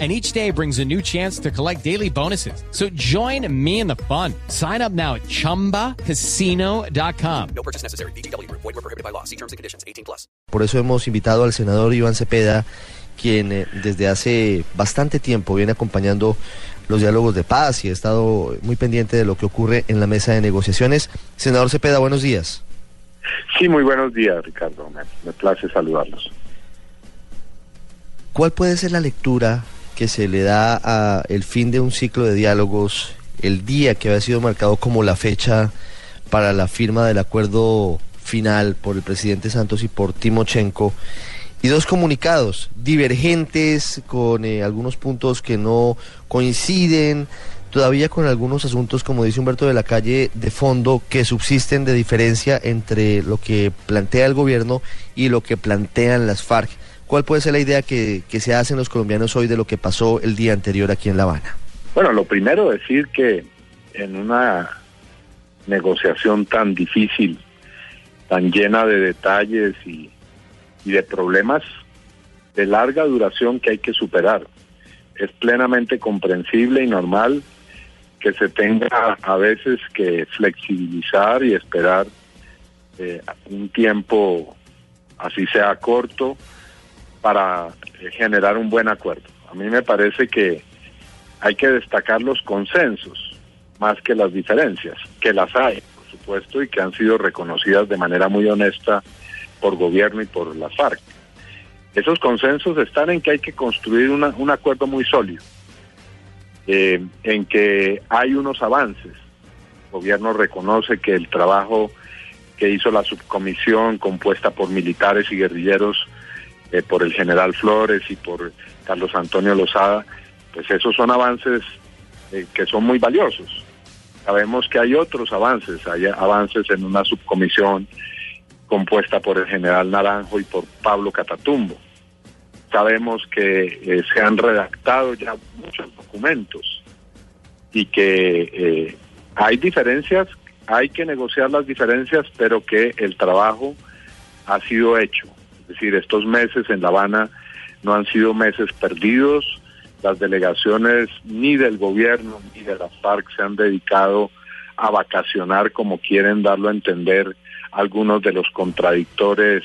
and each day brings a new chance to collect daily bonuses. So join me in the fun. Sign up now at ChumbaCasino.com. No purchase necessary. BGW. Void were prohibited by law. See terms and conditions. 18 plus. Por eso hemos invitado al senador Iván Cepeda, quien eh, desde hace bastante tiempo viene acompañando los diálogos de paz y ha estado muy pendiente de lo que ocurre en la mesa de negociaciones. Senador Cepeda, buenos días. Sí, muy buenos días, Ricardo. Me, me place saludarlos. ¿Cuál puede ser la lectura que se le da a el fin de un ciclo de diálogos, el día que había sido marcado como la fecha para la firma del acuerdo final por el presidente Santos y por Timochenko, y dos comunicados divergentes con eh, algunos puntos que no coinciden, todavía con algunos asuntos, como dice Humberto de la Calle, de fondo que subsisten de diferencia entre lo que plantea el gobierno y lo que plantean las FARC. ¿Cuál puede ser la idea que, se hacen los colombianos hoy de lo que pasó el día anterior aquí en La Habana? Bueno, lo primero decir que en una negociación tan difícil, tan llena de detalles y, de problemas de larga duración que hay que superar, es plenamente comprensible y normal que se tenga a veces que flexibilizar y esperar eh, un tiempo, así sea corto, para eh, generar un buen acuerdo. A mí me parece que hay que destacar los consensos más que las diferencias, que las hay, por supuesto, y que han sido reconocidas de manera muy honesta por gobierno y por la FARC. Esos consensos están en que hay que construir un acuerdo muy sólido, eh, en que hay unos avances. El gobierno reconoce que el trabajo que hizo la subcomisión compuesta por militares y guerrilleros eh, por el general Flores y por Carlos Antonio Lozada, pues esos son avances eh, que son muy valiosos. Sabemos que hay otros avances, hay avances en una subcomisión compuesta por el general Naranjo y por Pablo Catatumbo. Sabemos que eh, se han redactado ya muchos documentos y que hay diferencias, hay que negociar las diferencias, pero que el trabajo ha sido hecho. Es decir, estos meses en La Habana no han sido meses perdidos, las delegaciones ni del gobierno ni de la FARC se han dedicado a vacacionar como quieren darlo a entender algunos de los contradictores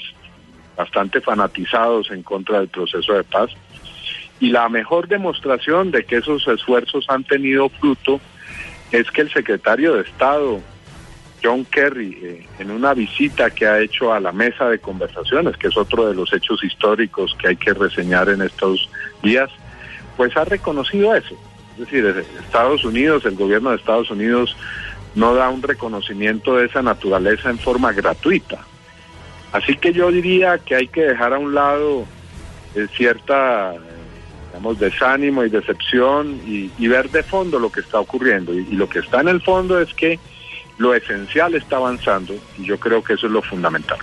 bastante fanatizados en contra del proceso de paz. Y la mejor demostración de que esos esfuerzos han tenido fruto es que el secretario de Estado John Kerry, eh, en una visita que ha hecho a la mesa de conversaciones, que es otro de los hechos históricos que hay que reseñar en estos días, pues ha reconocido eso. Es decir, Estados Unidos, el gobierno de Estados Unidos no da un reconocimiento de esa naturaleza en forma gratuita. Así que yo diría que hay que dejar a un lado eh, cierta, digamos, desánimo y decepción y, ver de fondo lo que está ocurriendo. y lo que está en el fondo es que lo esencial está avanzando y yo creo que eso es lo fundamental.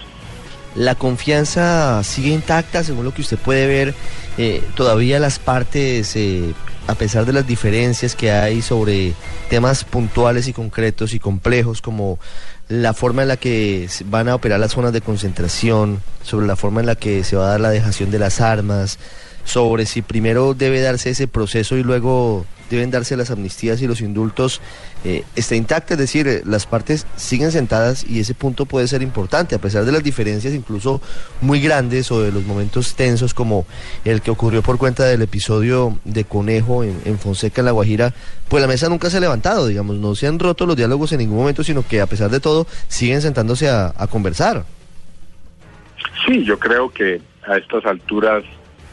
La confianza sigue intacta, según lo que usted puede ver. Eh, todavía las partes, eh, a pesar de las diferencias que hay sobre temas puntuales y concretos y complejos, como la forma en la que van a operar las zonas de concentración, sobre la forma en la que se va a dar la dejación de las armas, sobre si primero debe darse ese proceso y luego deben darse las amnistías y los indultos, eh, está intacta, es decir, eh, las partes siguen sentadas y ese punto puede ser importante, a pesar de las diferencias incluso muy grandes o de los momentos tensos como el que ocurrió por cuenta del episodio de Conejo en, Fonseca, en La Guajira, pues la mesa nunca se ha levantado, digamos, no se han roto los diálogos en ningún momento, sino que a pesar de todo siguen sentándose a conversar. Sí, yo creo que a estas alturas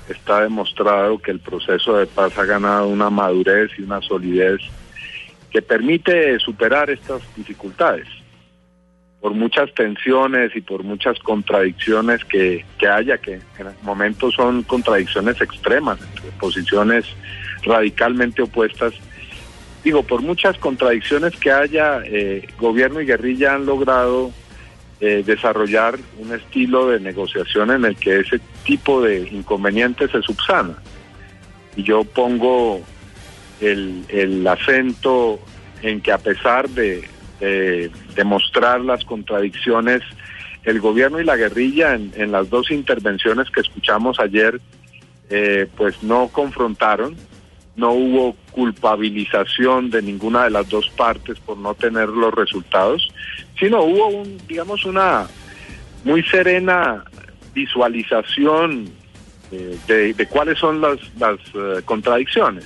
está demostrado que el proceso de paz ha ganado una madurez y una solidez que permite superar estas dificultades. Por muchas tensiones y por muchas contradicciones que, haya, que en momentos son contradicciones extremas, entre posiciones radicalmente opuestas, digo, por muchas contradicciones que haya, eh, gobierno y guerrilla han logrado eh, desarrollar un estilo de negociación en el que ese tipo de inconvenientes se subsana. Y yo pongo el, el acento en que a pesar de, demostrar las contradicciones, el gobierno y la guerrilla en, en las dos intervenciones que escuchamos ayer, eh, pues no confrontaron, no hubo culpabilización de ninguna de las dos partes por no tener los resultados, sino hubo un, digamos, una muy serena visualización eh, de, cuáles son las, las eh, contradicciones.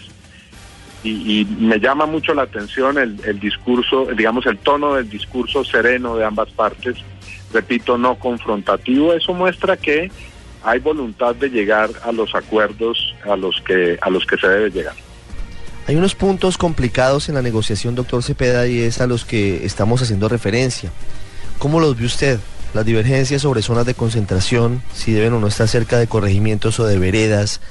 Y, me llama mucho la atención el, el discurso, digamos, el tono del discurso sereno de ambas partes, repito, no confrontativo. Eso muestra que hay voluntad de llegar a los acuerdos a los que a los que se debe llegar. Hay unos puntos complicados en la negociación, doctor Cepeda, y es a los que estamos haciendo referencia. ¿Cómo los ve usted? Las divergencias sobre zonas de concentración, si deben o no estar cerca de corregimientos o de veredas,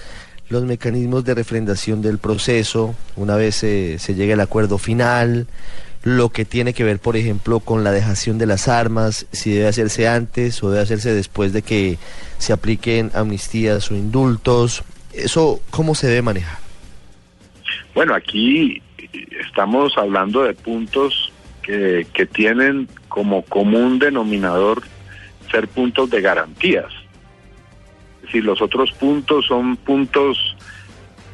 los mecanismos de refrendación del proceso, una vez se, se llegue al acuerdo final, lo que tiene que ver, por ejemplo, con la dejación de las armas, si debe hacerse antes o debe hacerse después de que se apliquen amnistías o indultos. ¿Eso cómo se debe manejar? Bueno, aquí estamos hablando de puntos que, tienen como común denominador ser puntos de garantías. Decir, los otros puntos son puntos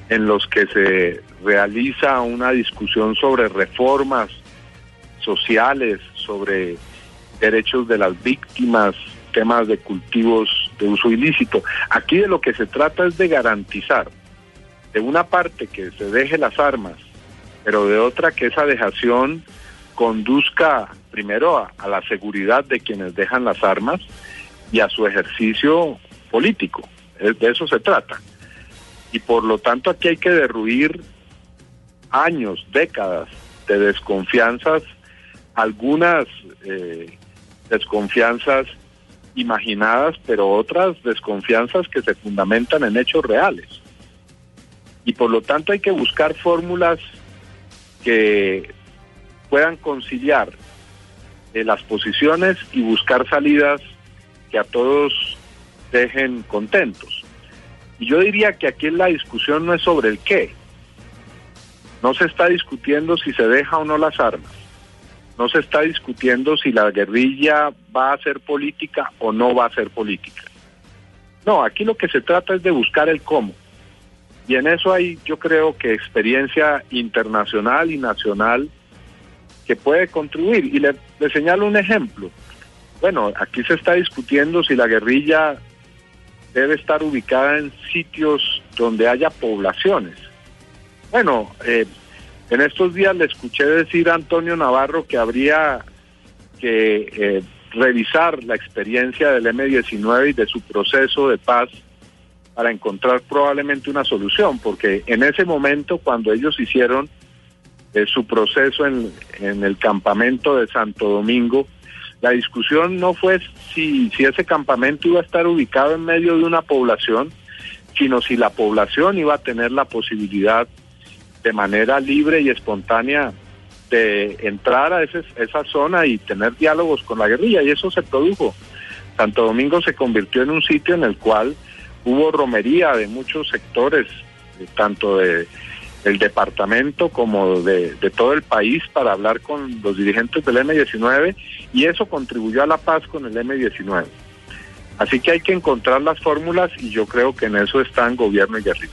en los que se realiza una discusión sobre reformas sociales, sobre derechos de las víctimas, temas de cultivos de uso ilícito. Aquí de lo que se trata es de garantizar, de una parte que se deje las armas, pero de otra que esa dejación conduzca primero a, la seguridad de quienes dejan las armas y a su ejercicio político. De eso se trata. Y por lo tanto aquí hay que derruir años, décadas de desconfianzas algunas eh, desconfianzas imaginadas, pero otras desconfianzas que se fundamentan en hechos reales. Y por lo tanto hay que buscar fórmulas que puedan conciliar eh, las posiciones y buscar salidas que a todos dejen contentos. Y yo diría que aquí la discusión no es sobre el qué. No se está discutiendo si se deja o no las armas no se está discutiendo si la guerrilla va a ser política o no va a ser política. No, aquí lo que se trata es de buscar el cómo. Y en eso hay, yo creo que experiencia internacional y nacional que puede contribuir. Y le, señalo un ejemplo. Bueno, aquí se está discutiendo si la guerrilla debe estar ubicada en sitios donde haya poblaciones. Bueno, eh, en estos días le escuché decir a Antonio Navarro que habría que eh, revisar la experiencia del M-19 y de su proceso de paz para encontrar probablemente una solución, porque en ese momento, cuando ellos hicieron eh, su proceso en, el campamento de Santo Domingo, la discusión no fue si, si ese campamento iba a estar ubicado en medio de una población, sino si la población iba a tener la posibilidad de manera libre y espontánea de entrar a ese, esa zona y tener diálogos con la guerrilla y eso se produjo. Santo Domingo se convirtió en un sitio en el cual hubo romería de muchos sectores, eh, tanto de el departamento como de, de, todo el país para hablar con los dirigentes del M19 y eso contribuyó a la paz con el M19. Así que hay que encontrar las fórmulas y yo creo que en eso están gobierno y guerrilla.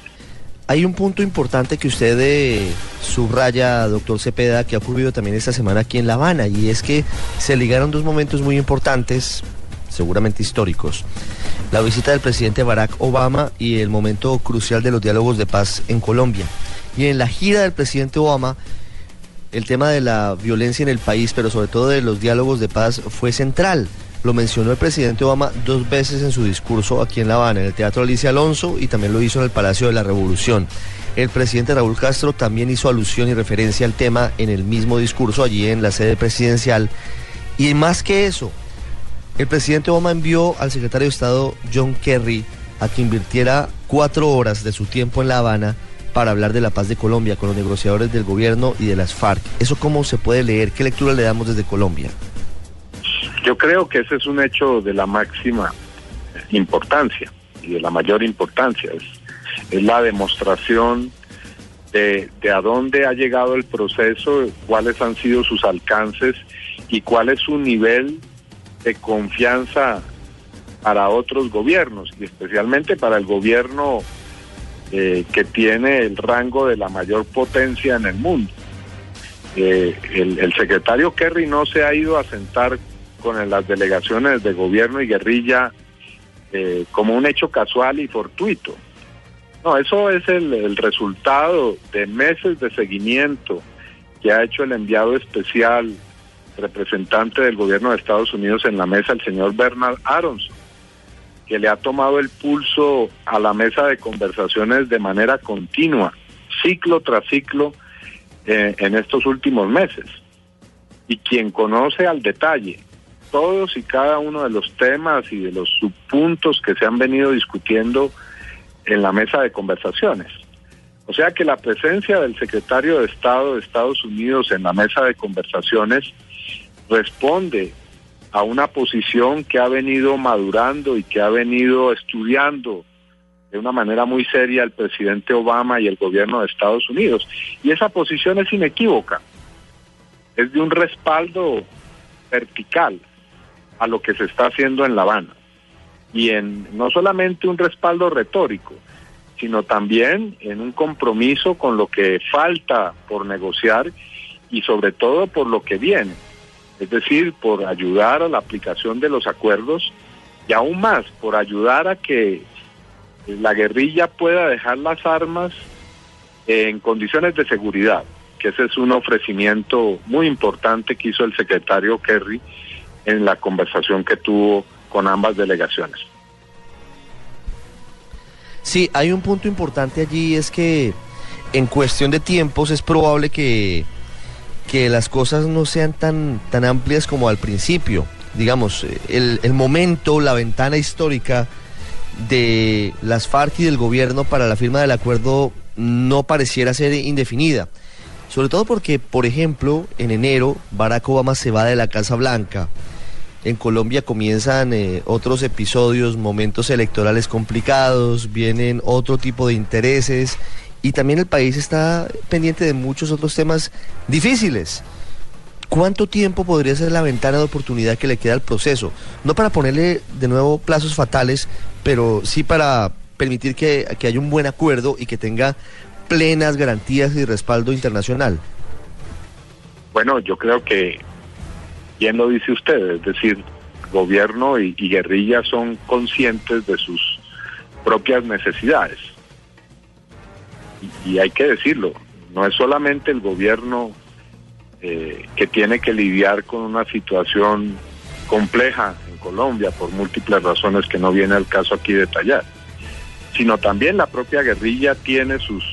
Hay un punto importante que usted eh, subraya, doctor Cepeda, que ha ocurrido también esta semana aquí en La Habana, y es que se ligaron dos momentos muy importantes, seguramente históricos. La visita del presidente Barack Obama y el momento crucial de los diálogos de paz en Colombia. Y en la gira del presidente Obama, el tema de la violencia en el país, pero sobre todo de los diálogos de paz, fue central. Lo mencionó el presidente Obama dos veces en su discurso aquí en La Habana, en el Teatro Alicia Alonso y también lo hizo en el Palacio de la Revolución. El presidente Raúl Castro también hizo alusión y referencia al tema en el mismo discurso allí en la sede presidencial. Y más que eso, el presidente Obama envió al secretario de Estado John Kerry a que invirtiera cuatro horas de su tiempo en La Habana para hablar de la paz de Colombia con los negociadores del gobierno y de las FARC. ¿Eso cómo se puede leer? ¿Qué lectura le damos desde Colombia? Yo creo que ese es un hecho de la máxima importancia y de la mayor importancia. Es, la demostración de, de a dónde ha llegado el proceso, cuáles han sido sus alcances y cuál es su nivel de confianza para otros gobiernos y especialmente para el gobierno eh, que tiene el rango de la mayor potencia en el mundo. Eh, el, secretario Kerry no se ha ido a sentar con las delegaciones de gobierno y guerrilla eh, como un hecho casual y fortuito. No, eso es el, resultado de meses de seguimiento que ha hecho el enviado especial representante del gobierno de Estados Unidos en la mesa, el señor Bernard Aronson, que le ha tomado el pulso a la mesa de conversaciones de manera continua, ciclo tras ciclo, eh, en estos últimos meses. Y quien conoce al detalle todos y cada uno de los temas y de los subpuntos que se han venido discutiendo en la mesa de conversaciones. O sea que la presencia del secretario de Estado de Estados Unidos en la mesa de conversaciones responde a una posición que ha venido madurando y que ha venido estudiando de una manera muy seria el presidente Obama y el gobierno de Estados Unidos. Y esa posición es inequívoca, es de un respaldo vertical a lo que se está haciendo en La Habana. Y en no solamente un respaldo retórico, sino también en un compromiso con lo que falta por negociar y sobre todo por lo que viene es decir, por ayudar a la aplicación de los acuerdos y aún más por ayudar a que la guerrilla pueda dejar las armas en condiciones de seguridad, que ese es un ofrecimiento muy importante que hizo el secretario Kerry en la conversación que tuvo con ambas delegaciones. Sí, hay un punto importante allí, es que en cuestión de tiempos es probable que que las cosas no sean tan, tan amplias como al principio. Digamos, el, el momento, la ventana histórica de las FARC y del gobierno para la firma del acuerdo no pareciera ser indefinida. Sobre todo porque, por ejemplo, en enero Barack Obama se va de la Casa Blanca. En Colombia comienzan eh, otros episodios, momentos electorales complicados, vienen otro tipo de intereses y también el país está pendiente de muchos otros temas difíciles. ¿Cuánto tiempo podría ser la ventana de oportunidad que le queda al proceso? No para ponerle de nuevo plazos fatales, pero sí para permitir que, que haya un buen acuerdo y que tenga plenas garantías y respaldo internacional. Bueno, yo creo que bien lo dice usted, es decir, gobierno y, guerrilla son conscientes de sus propias necesidades y, hay que decirlo, no es solamente el gobierno eh, que tiene que lidiar con una situación compleja en Colombia por múltiples razones que no viene al caso aquí detallar, sino también la propia guerrilla tiene sus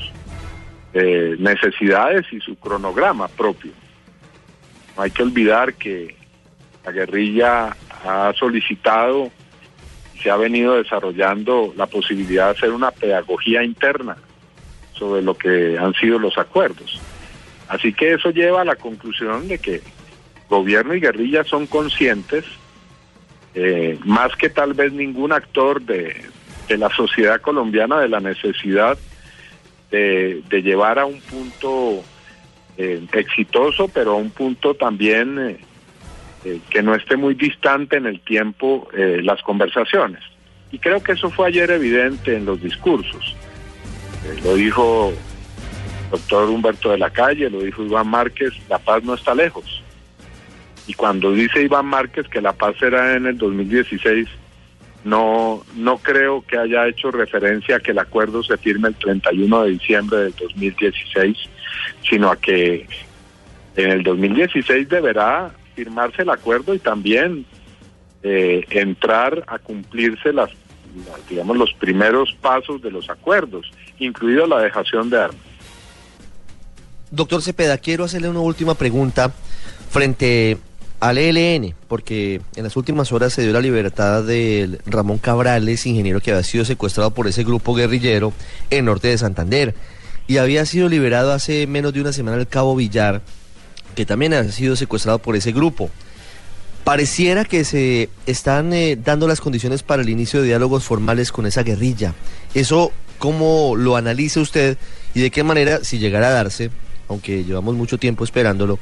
eh, necesidades y su cronograma propio. No hay que olvidar que la guerrilla ha solicitado y se ha venido desarrollando la posibilidad de hacer una pedagogía interna sobre lo que han sido los acuerdos. Así que eso lleva a la conclusión de que gobierno y guerrilla son conscientes, eh, más que tal vez ningún actor de, la sociedad colombiana, de la necesidad de, llevar a un punto eh, exitoso, pero a un punto también eh, que no esté muy distante en el tiempo las conversaciones. Y creo que eso fue ayer evidente en los discursos. Eh, lo dijo el doctor Humberto de la Calle, lo dijo Iván Márquez, la paz no está lejos. Y cuando dice Iván Márquez que la paz será en el 2016, no, no creo que haya hecho referencia a que el acuerdo se firme el 31 de diciembre del 2016, sino a que en el 2016 deberá firmarse el acuerdo y también eh, entrar a cumplirse las digamos, los primeros pasos de los acuerdos, incluido la dejación de armas. Doctor Cepeda, quiero hacerle una última pregunta frente al ELN, porque en las últimas horas se dio la libertad de Ramón Cabrales, ingeniero que había sido secuestrado por ese grupo guerrillero en norte de Santander, y había sido liberado hace menos de una semana el cabo Villar, que también ha sido secuestrado por ese grupo. Pareciera que se están eh, dando las condiciones para el inicio de diálogos formales con esa guerrilla. ¿Eso cómo lo analiza usted y de qué manera, si llegara a darse, aunque llevamos mucho tiempo esperándolo,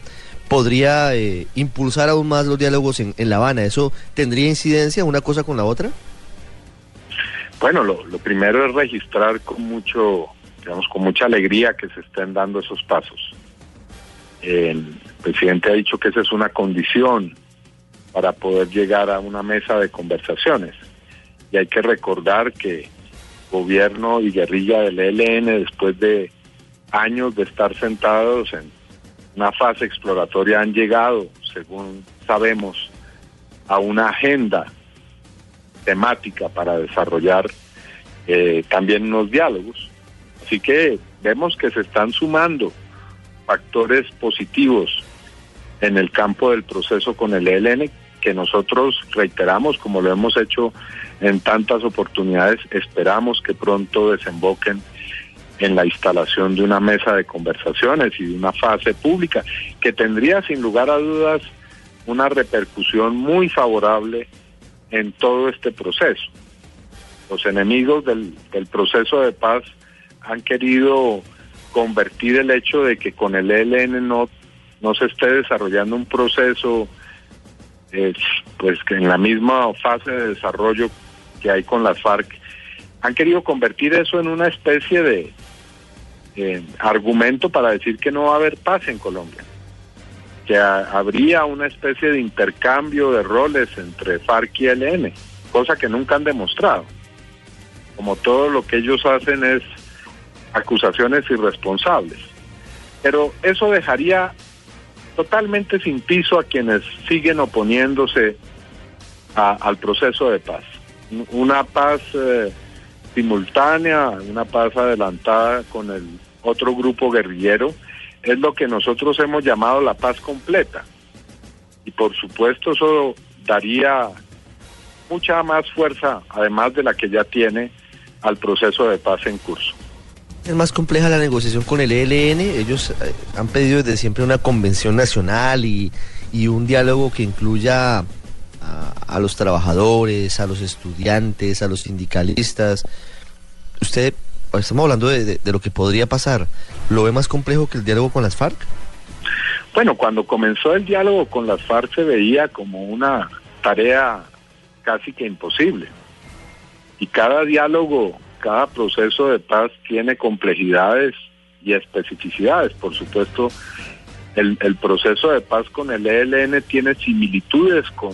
podría eh, impulsar aún más los diálogos en, en La Habana? ¿Eso tendría incidencia una cosa con la otra? Bueno, lo, primero es registrar con mucho, digamos, con mucha alegría que se estén dando esos pasos. Presidente ha dicho que esa es una condición para poder llegar a una mesa de conversaciones. Y hay que recordar que gobierno y guerrilla del ELN, después de años de estar sentados en una fase exploratoria, han llegado, según sabemos, a una agenda temática para desarrollar eh, también unos diálogos. Así que vemos que se están sumando factores positivos en el campo del proceso con el ELN que nosotros reiteramos, como lo hemos hecho en tantas oportunidades, esperamos que pronto desemboquen en la instalación de una mesa de conversaciones y de una fase pública que tendría sin lugar a dudas una repercusión muy favorable en todo este proceso. Los enemigos del, del proceso de paz han querido convertir el hecho de que con el ELN no, no se esté desarrollando un proceso eh, pues que en la misma fase de desarrollo que hay con las FARC, han querido convertir eso en una especie de argumento para decir que no va a haber paz en Colombia, que habría una especie de intercambio de roles entre FARC y ELN, cosa que nunca han demostrado. Como todo lo que ellos hacen es acusaciones irresponsables. Pero eso dejaría totalmente sin piso a quienes siguen oponiéndose al proceso de paz. Una paz eh, simultánea, una paz adelantada con el otro grupo guerrillero, es lo que nosotros hemos llamado la paz completa. Y por supuesto eso daría mucha más fuerza, además de la que ya tiene, al proceso de paz en curso. Es más compleja la negociación con el ELN. Ellos eh, han pedido desde siempre una convención nacional y, y un diálogo que incluya a, a, los trabajadores, a los estudiantes, a los sindicalistas. Usted, estamos hablando de, de lo que podría pasar. ¿Lo ve más complejo que el diálogo con las FARC? Bueno, cuando comenzó el diálogo con las FARC se veía como una tarea casi que imposible. Y cada diálogo cada proceso de paz tiene complejidades y especificidades. Por supuesto, el, proceso de paz con el ELN tiene similitudes con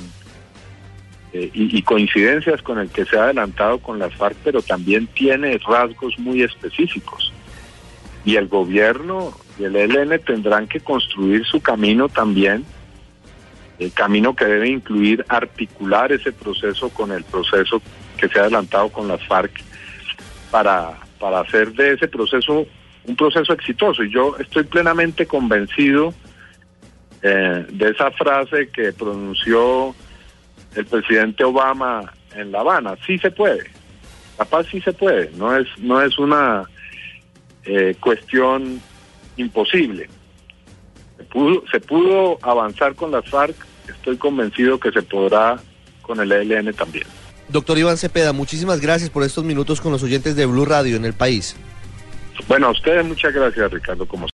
eh, y, y, coincidencias con el que se ha adelantado con las FARC, pero también tiene rasgos muy específicos. Y el gobierno y el ELN tendrán que construir su camino también, el camino que debe incluir articular ese proceso con el proceso que se ha adelantado con las FARC para, para hacer de ese proceso un proceso exitoso. Y yo estoy plenamente convencido eh, de esa frase que pronunció el presidente Obama en La Habana. Sí se puede. La paz sí se puede. No es, no es una eh, cuestión imposible. Se pudo, se pudo avanzar con las FARC. Estoy convencido que se podrá con el ELN también. Doctor Iván Cepeda, muchísimas gracias por estos minutos con los oyentes de Blue Radio en el país. Bueno, a ustedes muchas gracias, Ricardo, como